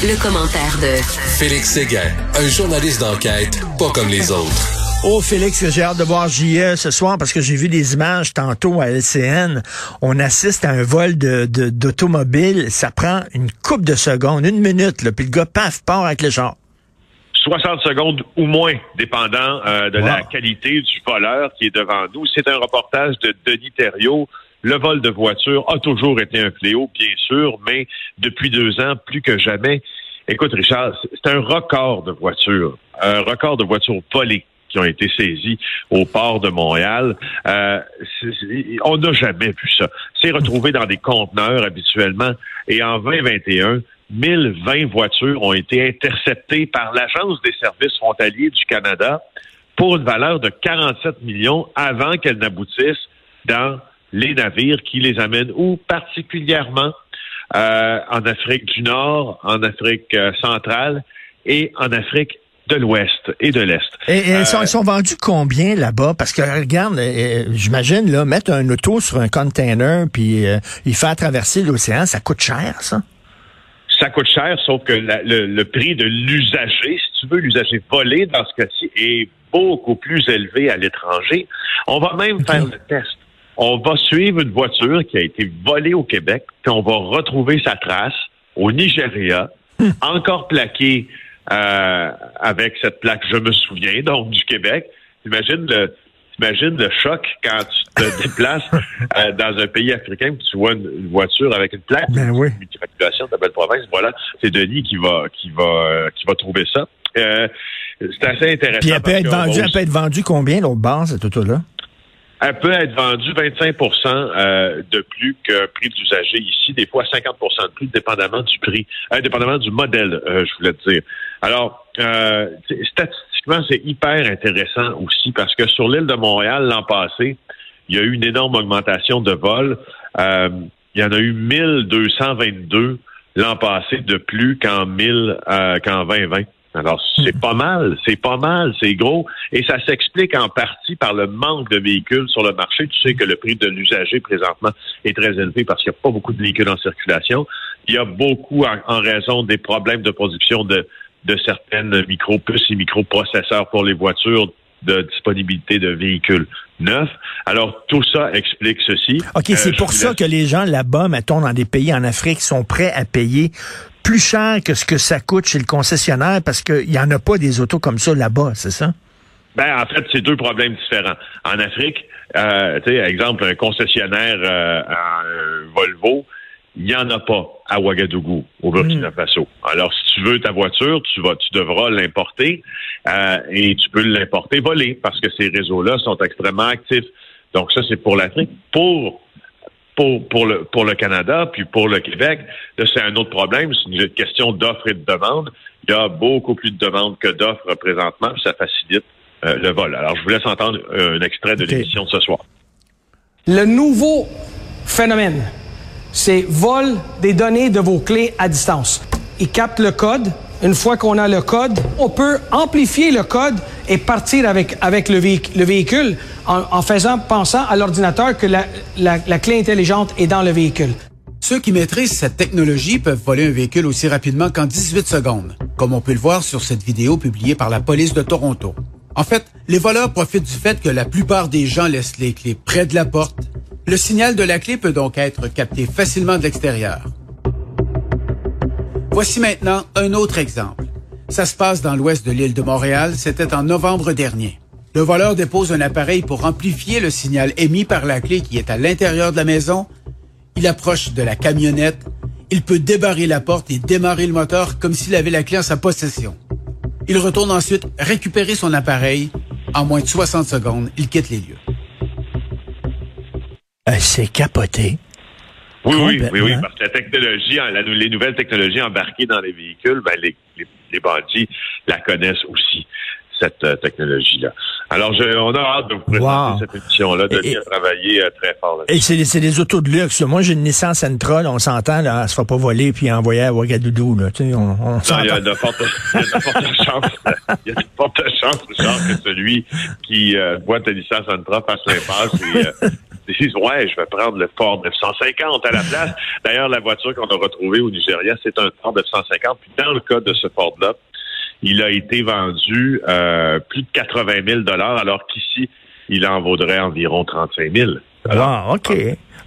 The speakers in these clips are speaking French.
Le, commentaire de Félix Séguin, un journaliste d'enquête pas comme les autres. Oh Félix, j'ai hâte de voir JE ce soir parce que j'ai vu des images tantôt à LCN. On assiste à un vol de d'automobile. Ça prend une coupe de secondes, une minute, là, puis le gars, paf, part avec le char. 60 secondes ou moins, dépendant euh, de la qualité du voleur qui est devant nous. C'est un reportage de Denis Thériault. Le vol de voiture a toujours été un fléau, bien sûr, mais depuis deux ans, plus que jamais. Écoute, Richard, c'est un record de voitures, un record de voitures volées qui ont été saisies au port de Montréal. Euh, on n'a jamais vu ça. C'est retrouvé dans des conteneurs habituellement. Et en 2021, 1020 voitures ont été interceptées par l'Agence des services frontaliers du Canada pour une valeur de 47 millions avant qu'elles n'aboutissent dans les navires qui les amènent où particulièrement euh, en Afrique du Nord, en Afrique euh, centrale et en Afrique de l'Ouest et de l'Est. Et, sont, Euh, ils sont vendus combien là-bas? Parce que regarde, euh, j'imagine, là, mettre un auto sur un container puis euh, il faire traverser l'océan, ça coûte cher, ça? ça coûte cher, sauf que la- le, le prix de l'usager, si tu veux, l'usager volé dans ce cas-ci, est beaucoup plus élevé à l'étranger. On va même faire le test. On va suivre une voiture qui a été volée au Québec, puis on va retrouver sa trace au Nigeria, encore plaquée euh, avec cette plaque, je me souviens, donc du Québec. Imagine le, Imagine le choc quand tu te déplaces euh, dans un pays africain que tu vois une, une voiture avec une plaque Ben oui. de la belle province. Voilà, c'est Denis qui va qui va euh, qui va trouver ça. Euh, c'est assez intéressant. Puis elle peut être vendue, elle peut être vendue combien, l'autre base, cette auto-là? Elle peut être vendue 25% euh, de plus qu'un prix d'usager ici, des fois 50% de plus, dépendamment du prix, euh, dépendamment du modèle, euh, je voulais te dire. Alors, euh, statistiquement, c'est hyper intéressant aussi parce que sur l'île de Montréal, l'an passé, il y a eu une énorme augmentation de vols. Euh, il y en a eu 1222 l'an passé de plus qu'en 1000, euh, qu'en 2020. Alors, c'est pas mal, c'est pas mal, c'est gros. Et ça s'explique en partie par le manque de véhicules sur le marché. Tu sais que le prix de l'usager présentement est très élevé parce qu'il n'y a pas beaucoup de véhicules en circulation. Il y a beaucoup en, en raison des problèmes de production de, de certaines micro-puces et microprocesseurs pour les voitures de disponibilité de véhicules neufs. Alors, tout ça explique ceci. OK, Euh, c'est je pour ça laisse- que les gens là-bas, mettons, dans des pays en Afrique, sont prêts à payer plus cher que ce que ça coûte chez le concessionnaire parce qu'il n'y en a pas des autos comme ça là-bas, c'est ça? Ben, en fait, c'est deux problèmes différents. En Afrique, euh, tu sais, exemple, un concessionnaire euh, en Volvo, il n'y en a pas à Ouagadougou, au Burkina Faso. Alors, si tu veux ta voiture, tu vas, tu devras l'importer euh, et tu peux l'importer volé parce que ces réseaux-là sont extrêmement actifs. Donc, ça, c'est pour l'Afrique. Pour pour, pour, le, pour le Canada, puis pour le Québec, là, c'est un autre problème. C'est une question d'offre et de demande. Il y a beaucoup plus de demandes que d'offres présentement, puis ça facilite euh, le vol. Alors, je vous laisse entendre un extrait de Ok. l'émission de ce soir. Le nouveau phénomène, c'est vol des données de vos clés à distance. Ils captent le code. Une fois qu'on a le code, on peut amplifier le code et partir avec, avec le, véhic- le véhicule en, en faisant, pensant à l'ordinateur que la, la- la clé intelligente est dans le véhicule. Ceux qui maîtrisent cette technologie peuvent voler un véhicule aussi rapidement qu'en 18 secondes, comme on peut le voir sur cette vidéo publiée par la police de Toronto. En fait, les voleurs profitent du fait que la plupart des gens laissent les clés près de la porte. Le signal de la clé peut donc être capté facilement de l'extérieur. Voici maintenant un autre exemple. Ça se passe dans l'ouest de l'île de Montréal, c'était en novembre dernier. Le voleur dépose un appareil pour amplifier le signal émis par la clé qui est à l'intérieur de la maison. Il approche de la camionnette. Il peut débarrer la porte et démarrer le moteur comme s'il avait la clé en sa possession. Il retourne ensuite récupérer son appareil. En moins de 60 secondes, il quitte les lieux. Euh, c'est capoté. Oui, oui, oui, oui, parce que la technologie, la- les nouvelles technologies embarquées dans les véhicules, ben, les, les, les bandits la connaissent aussi, cette euh, technologie-là. Alors, je, on a hâte de vous présenter Wow. cette émission-là. Et- a travaillé euh, très fort là Et c'est des, c'est des autos de luxe. Moi, j'ai une Nissan Sentra, là, on s'entend, là, elle se fera pas voler puis envoyer à Ouagadougou. Là, on, on Non, il y a de fortes, de chances, il y a de fortes chances, Richard, que celui qui euh, voit ta licence Sentra fasse l'impasse et euh, dise ouais, je vais prendre le Ford 950 à la place. D'ailleurs, la voiture qu'on a retrouvée au Nigeria, c'est un Ford 950. Puis dans le cas de ce Ford-là, il a été vendu euh, plus de 80 000 dollars, alors qu'ici, il en vaudrait environ 35 000. Ah, OK.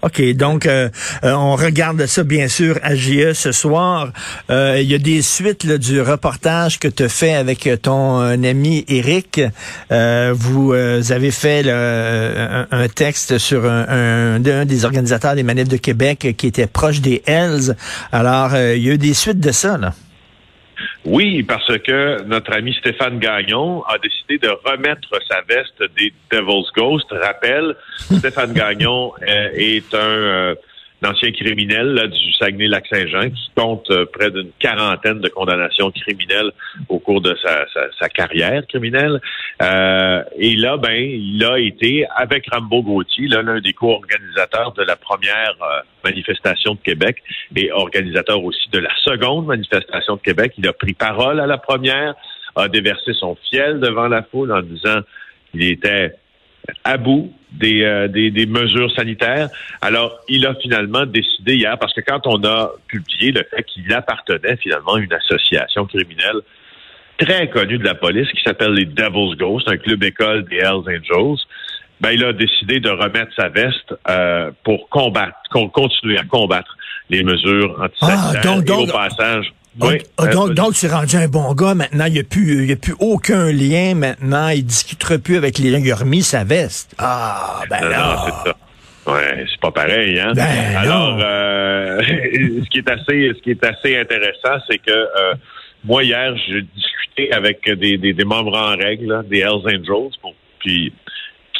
OK, donc euh, euh, on regarde ça bien sûr à JE ce soir. Euh, Il y a des suites du reportage que tu fait avec ton ami Eric. Vous avez fait un, texte sur un, un, des organisateurs des manifs de Québec qui était proche des Hells. Alors, il y a eu des suites de ça. Là. Oui, parce que notre ami Stéphane Gagnon a décidé de remettre sa veste des Devil's Ghost. Rappel, Stéphane Gagnon euh, est un, euh, un ancien criminel là, du Saguenay-Lac-Saint-Jean qui compte euh, près d'une quarantaine de condamnations criminelles au cours de sa, sa- sa carrière criminelle. Euh, et là, ben, il a été, avec Rambo Gauthier, l'un des co-organisateurs de la première euh, manifestation de Québec et organisateur aussi de la seconde manifestation de Québec. Il a pris parole à la première, a déversé son fiel devant la foule en disant qu'il était à bout des, euh, des, des mesures sanitaires. Alors, il a finalement décidé hier, parce que quand on a publié le fait qu'il appartenait finalement à une association criminelle très connue de la police qui s'appelle les Devil's Ghost, un club école des Hells Angels, ben, il a décidé de remettre sa veste euh, pour combattre, con- continuer à combattre les mesures antisanitaires. Ah, donc- Et au passage, oui, ah, euh, donc, donc, tu es rendu un bon gars maintenant. Il n'y a, plus- y a plus aucun lien maintenant. Il discutera plus avec les gens. Il a remis sa veste. Ah, ben Non, non, là. c'est ça. Ouais, c'est pas pareil, hein. Ben, Alors, non. euh, ce qui est assez, ce qui est assez intéressant, c'est que euh, moi hier, j'ai discuté avec des, des, des membres en règle, là, des Hells Angels, pour, puis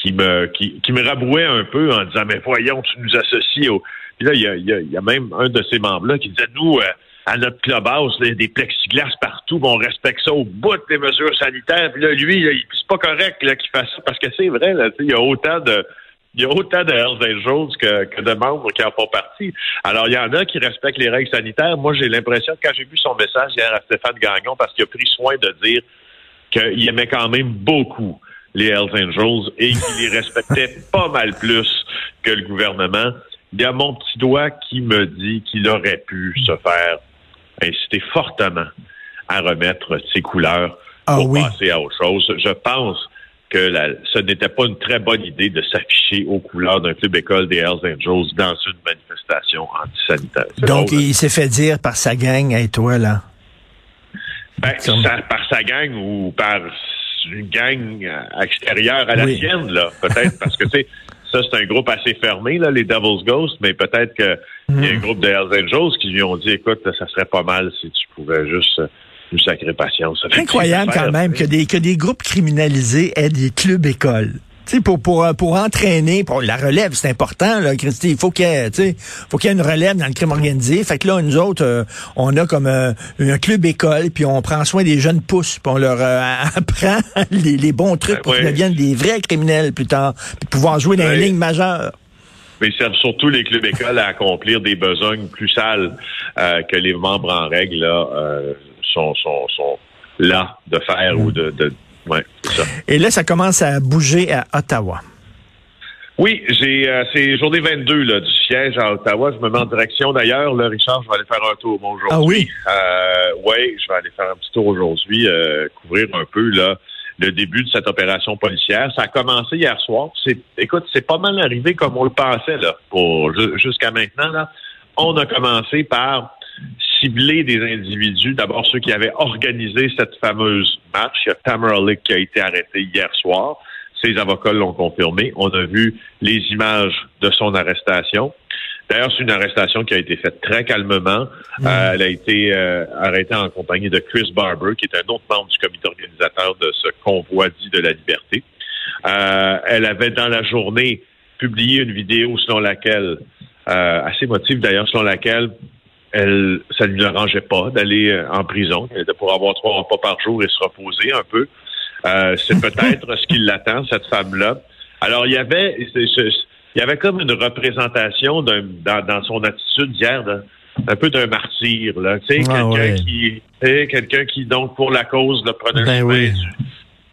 qui me qui, qui me rabrouaient un peu en disant mais voyons, tu nous associes au. Puis là, il y a, il y a, il y a même un de ces membres-là qui disait nous. euh, à notre clubhouse, des plexiglas partout, on respecte ça au bout des mesures sanitaires. Puis là, lui, c'est pas correct qu'il fasse ça, parce que c'est vrai, là, il y a autant de, il y a autant de Angels que, que de membres qui en font partie. Alors, il y en a qui respectent les règles sanitaires. Moi, j'ai l'impression que quand j'ai vu son message hier à Stéphane Gagnon, parce qu'il a pris soin de dire qu'il aimait quand même beaucoup les Hells Angels et qu'il les respectait pas mal plus que le gouvernement. Il y a mon petit doigt qui me dit qu'il aurait pu se faire inciter fortement à remettre ses couleurs Ah pour oui. passer à autre chose. Je pense que la- ce n'était pas une très bonne idée de s'afficher aux couleurs d'un club école des Hells Angels dans une manifestation antisanitaire. Donc, drôle, il s'est fait dire par sa gang, hey, toi, là. Ben, ça- par sa gang ou par une gang euh, extérieure à la Oui. sienne, là, peut-être, parce que, tu sais, ça, c'est un groupe assez fermé, là, les Devil's Ghost, mais peut-être qu'il y a un groupe de Hells Angels qui lui ont dit, écoute, ça serait pas mal si tu pouvais juste euh, nous sacrer patience. C'est incroyable quand même que des, que des groupes criminalisés aient des clubs écoles. Sais, pour, pour, euh, pour entraîner, pour la relève, c'est important, là, Christy. Il faut qu'il y faut qu'il y ait une relève dans le crime organisé. Fait que là, nous autres, euh, on a comme euh, un club école, puis on prend soin des jeunes pousses, puis on leur euh, apprend les, les bons trucs Ben pour qu'ils deviennent des vrais criminels plus tard, puis pouvoir jouer dans les Ouais. lignes majeures. mais ils servent surtout les clubs écoles à accomplir des besognes plus sales euh, que les membres en règle là, euh, sont, sont, sont là de faire ou de, de ouais, c'est ça. Et là, ça commence à bouger à Ottawa. Oui, j'ai euh, c'est journée 22 là, du siège à Ottawa. Je me mets en direction d'ailleurs. Là, Richard, je vais aller faire un tour aujourd'hui. Ah oui? Euh, oui, je vais aller faire un petit tour aujourd'hui, euh, couvrir un peu là le début de cette opération policière. Ça a commencé hier soir. C'est, écoute, c'est pas mal arrivé comme on le pensait là, pour ju- jusqu'à maintenant là. On a commencé par ciblé des individus. D'abord, ceux qui avaient organisé cette fameuse marche. Il y a Tamara Lick qui a été arrêté hier soir. Ses avocats l'ont confirmé. On a vu les images de son arrestation. D'ailleurs, c'est une arrestation qui a été faite très calmement. Euh, elle a été euh, arrêtée en compagnie de Chris Barber, qui est un autre membre du comité organisateur de ce convoi dit de la liberté. Euh, elle avait dans la journée publié une vidéo selon laquelle, assez motive d'ailleurs, selon laquelle elle, ça ne lui arrangeait pas d'aller en prison. Était pour avoir trois repas par jour et se reposer un peu. c'est peut-être ce qui l'attend, cette femme-là. Alors, il y avait, il y avait comme une représentation dans, dans, son attitude hier un peu d'un martyr, là. Tu sais, ah, quelqu'un qui, quelqu'un qui donc pour la cause le prenait ben oui.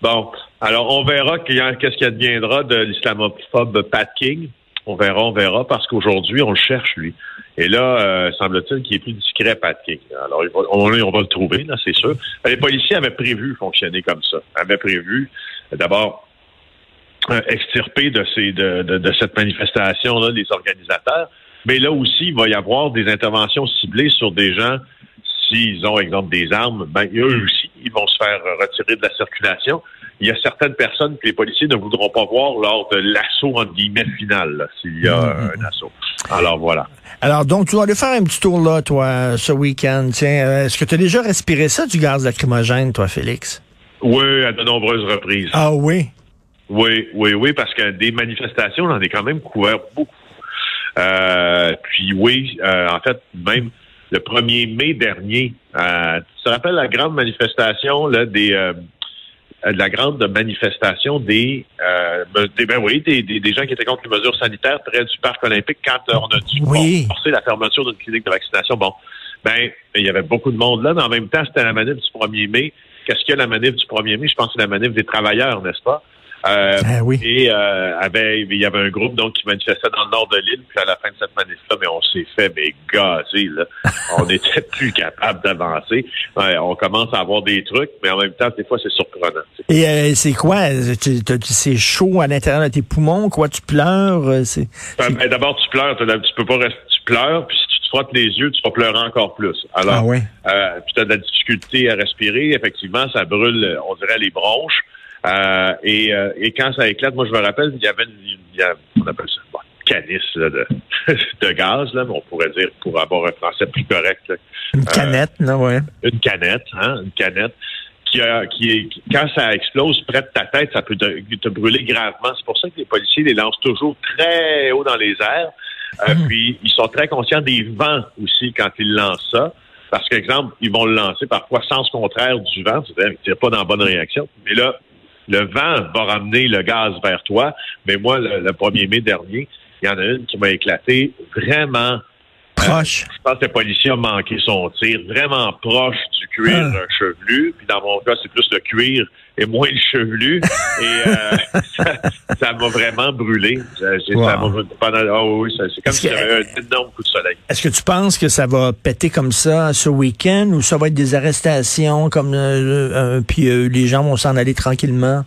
Bon, alors on verra qu'est-ce qui adviendra de l'islamophobe Pat King. On verra, on verra, parce qu'aujourd'hui on le cherche lui. Et là, euh, semble-t-il qu'il est plus discret, Pat King. Alors on, va le trouver, là, c'est sûr. Les policiers avaient prévu fonctionner comme ça. Avaient prévu, d'abord, euh, extirper de, ces, de, de, cette manifestation-là les organisateurs. Mais là aussi, il va y avoir des interventions ciblées sur des gens, s'ils ont, exemple, des armes, ben, eux aussi, ils vont se faire retirer de la circulation. Il y a certaines personnes que les policiers ne voudront pas voir lors de l'assaut, entre guillemets, final, s'il y a mm-hmm. un assaut. Alors, voilà. Alors, donc, tu vas aller faire un petit tour là, toi, ce week-end. Tiens, euh, est-ce que tu as déjà respiré ça, du gaz lacrymogène, toi, Félix? Oui, à de nombreuses reprises. Ah oui? Oui, oui, oui, parce que des manifestations, on en est quand même couvert beaucoup. Euh, puis oui, euh, en fait, même le 1er mai dernier, euh, tu te rappelles la grande manifestation là, des euh, la grande manifestation des, des ben oui, des, des, gens qui étaient contre les mesures sanitaires près du parc olympique quand on a dû forcer la fermeture d'une clinique de vaccination. Bon, ben il y avait beaucoup de monde là, mais en même temps, c'était la manif du 1er mai. Qu'est-ce que la manif du 1er mai? Je pense que c'est la manif des travailleurs, n'est-ce pas? Euh, ah oui. Et euh, avait, il y avait un groupe donc qui manifestait dans le nord de l'île, puis à la fin de cette manif-là, mais on s'est fait mais gazer, là. on n'était plus capable d'avancer. on commence à avoir des trucs, mais en même temps, des fois, c'est surprenant. Et euh, c'est quoi? C'est chaud à l'intérieur de tes poumons, quoi? Tu pleures? Euh, c'est, ben, d'abord, tu pleures, tu peux pas rester, tu pleures, puis si tu te frottes les yeux, tu vas pleurer encore plus. Alors, ah ouais. puis tu as de la difficulté à respirer, effectivement, ça brûle, on dirait, les bronches. Euh, et, euh, et, quand ça éclate, moi je me rappelle, il y avait une, il y a, on appelle ça bon, canis là, de, de gaz, là, mais on pourrait dire pour avoir un français plus correct. Là, une canette, euh, là, ouais. Une canette, hein, une canette. Qui, a, qui est, quand ça explose près de ta tête, ça peut te, te brûler gravement. C'est pour ça que les policiers les lancent toujours très haut dans les airs. Euh, hmm. Puis ils sont très conscients des vents aussi quand ils lancent ça. Parce qu'exemple, ils vont le lancer parfois sens contraire du vent, c'est-à-dire qu'ils pas dans la bonne réaction. Mais là, le vent va ramener le gaz vers toi. Mais moi, le, 1er mai dernier, il y en a une qui m'a éclaté vraiment Proche. je pense que le policier a manqué son tir, vraiment proche du cuir ah. chevelu. Puis dans mon cas, c'est plus le cuir et moins le chevelu. et euh, ça m'a vraiment brûlé. oh, oui, c'est comme si j'avais un énorme coup de soleil. Est-ce que tu penses que ça va péter comme ça ce week-end ou ça va être des arrestations comme euh, euh puis euh, les gens vont s'en aller tranquillement?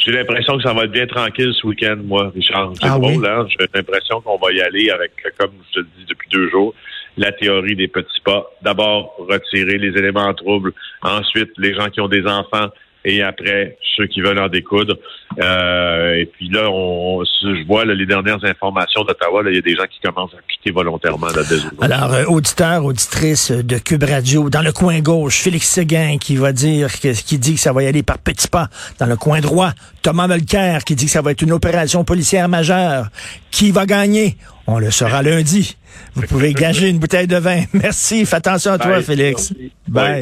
J'ai l'impression que ça va être bien tranquille ce week-end, moi, Richard. C'est ah drôle, hein? J'ai l'impression qu'on va y aller avec, comme je te le dis depuis deux jours, la théorie des petits pas. D'abord, retirer les éléments en trouble. Ensuite, les gens qui ont des enfants et après ceux qui veulent en découdre. Euh, et puis là, on, je vois les dernières informations d'Ottawa, il y a des gens qui commencent à quitter volontairement la. Alors, euh, auditeur, auditrice de Cube Radio, dans le coin gauche, Félix Séguin qui va dire que, qui dit que ça va y aller par petits pas. Dans le coin droit, Thomas Mulcair qui dit que ça va être une opération policière majeure. Qui va gagner? On le saura lundi. Vous pouvez gager une bouteille de vin. Merci. Fais attention à toi, Félix. Bye.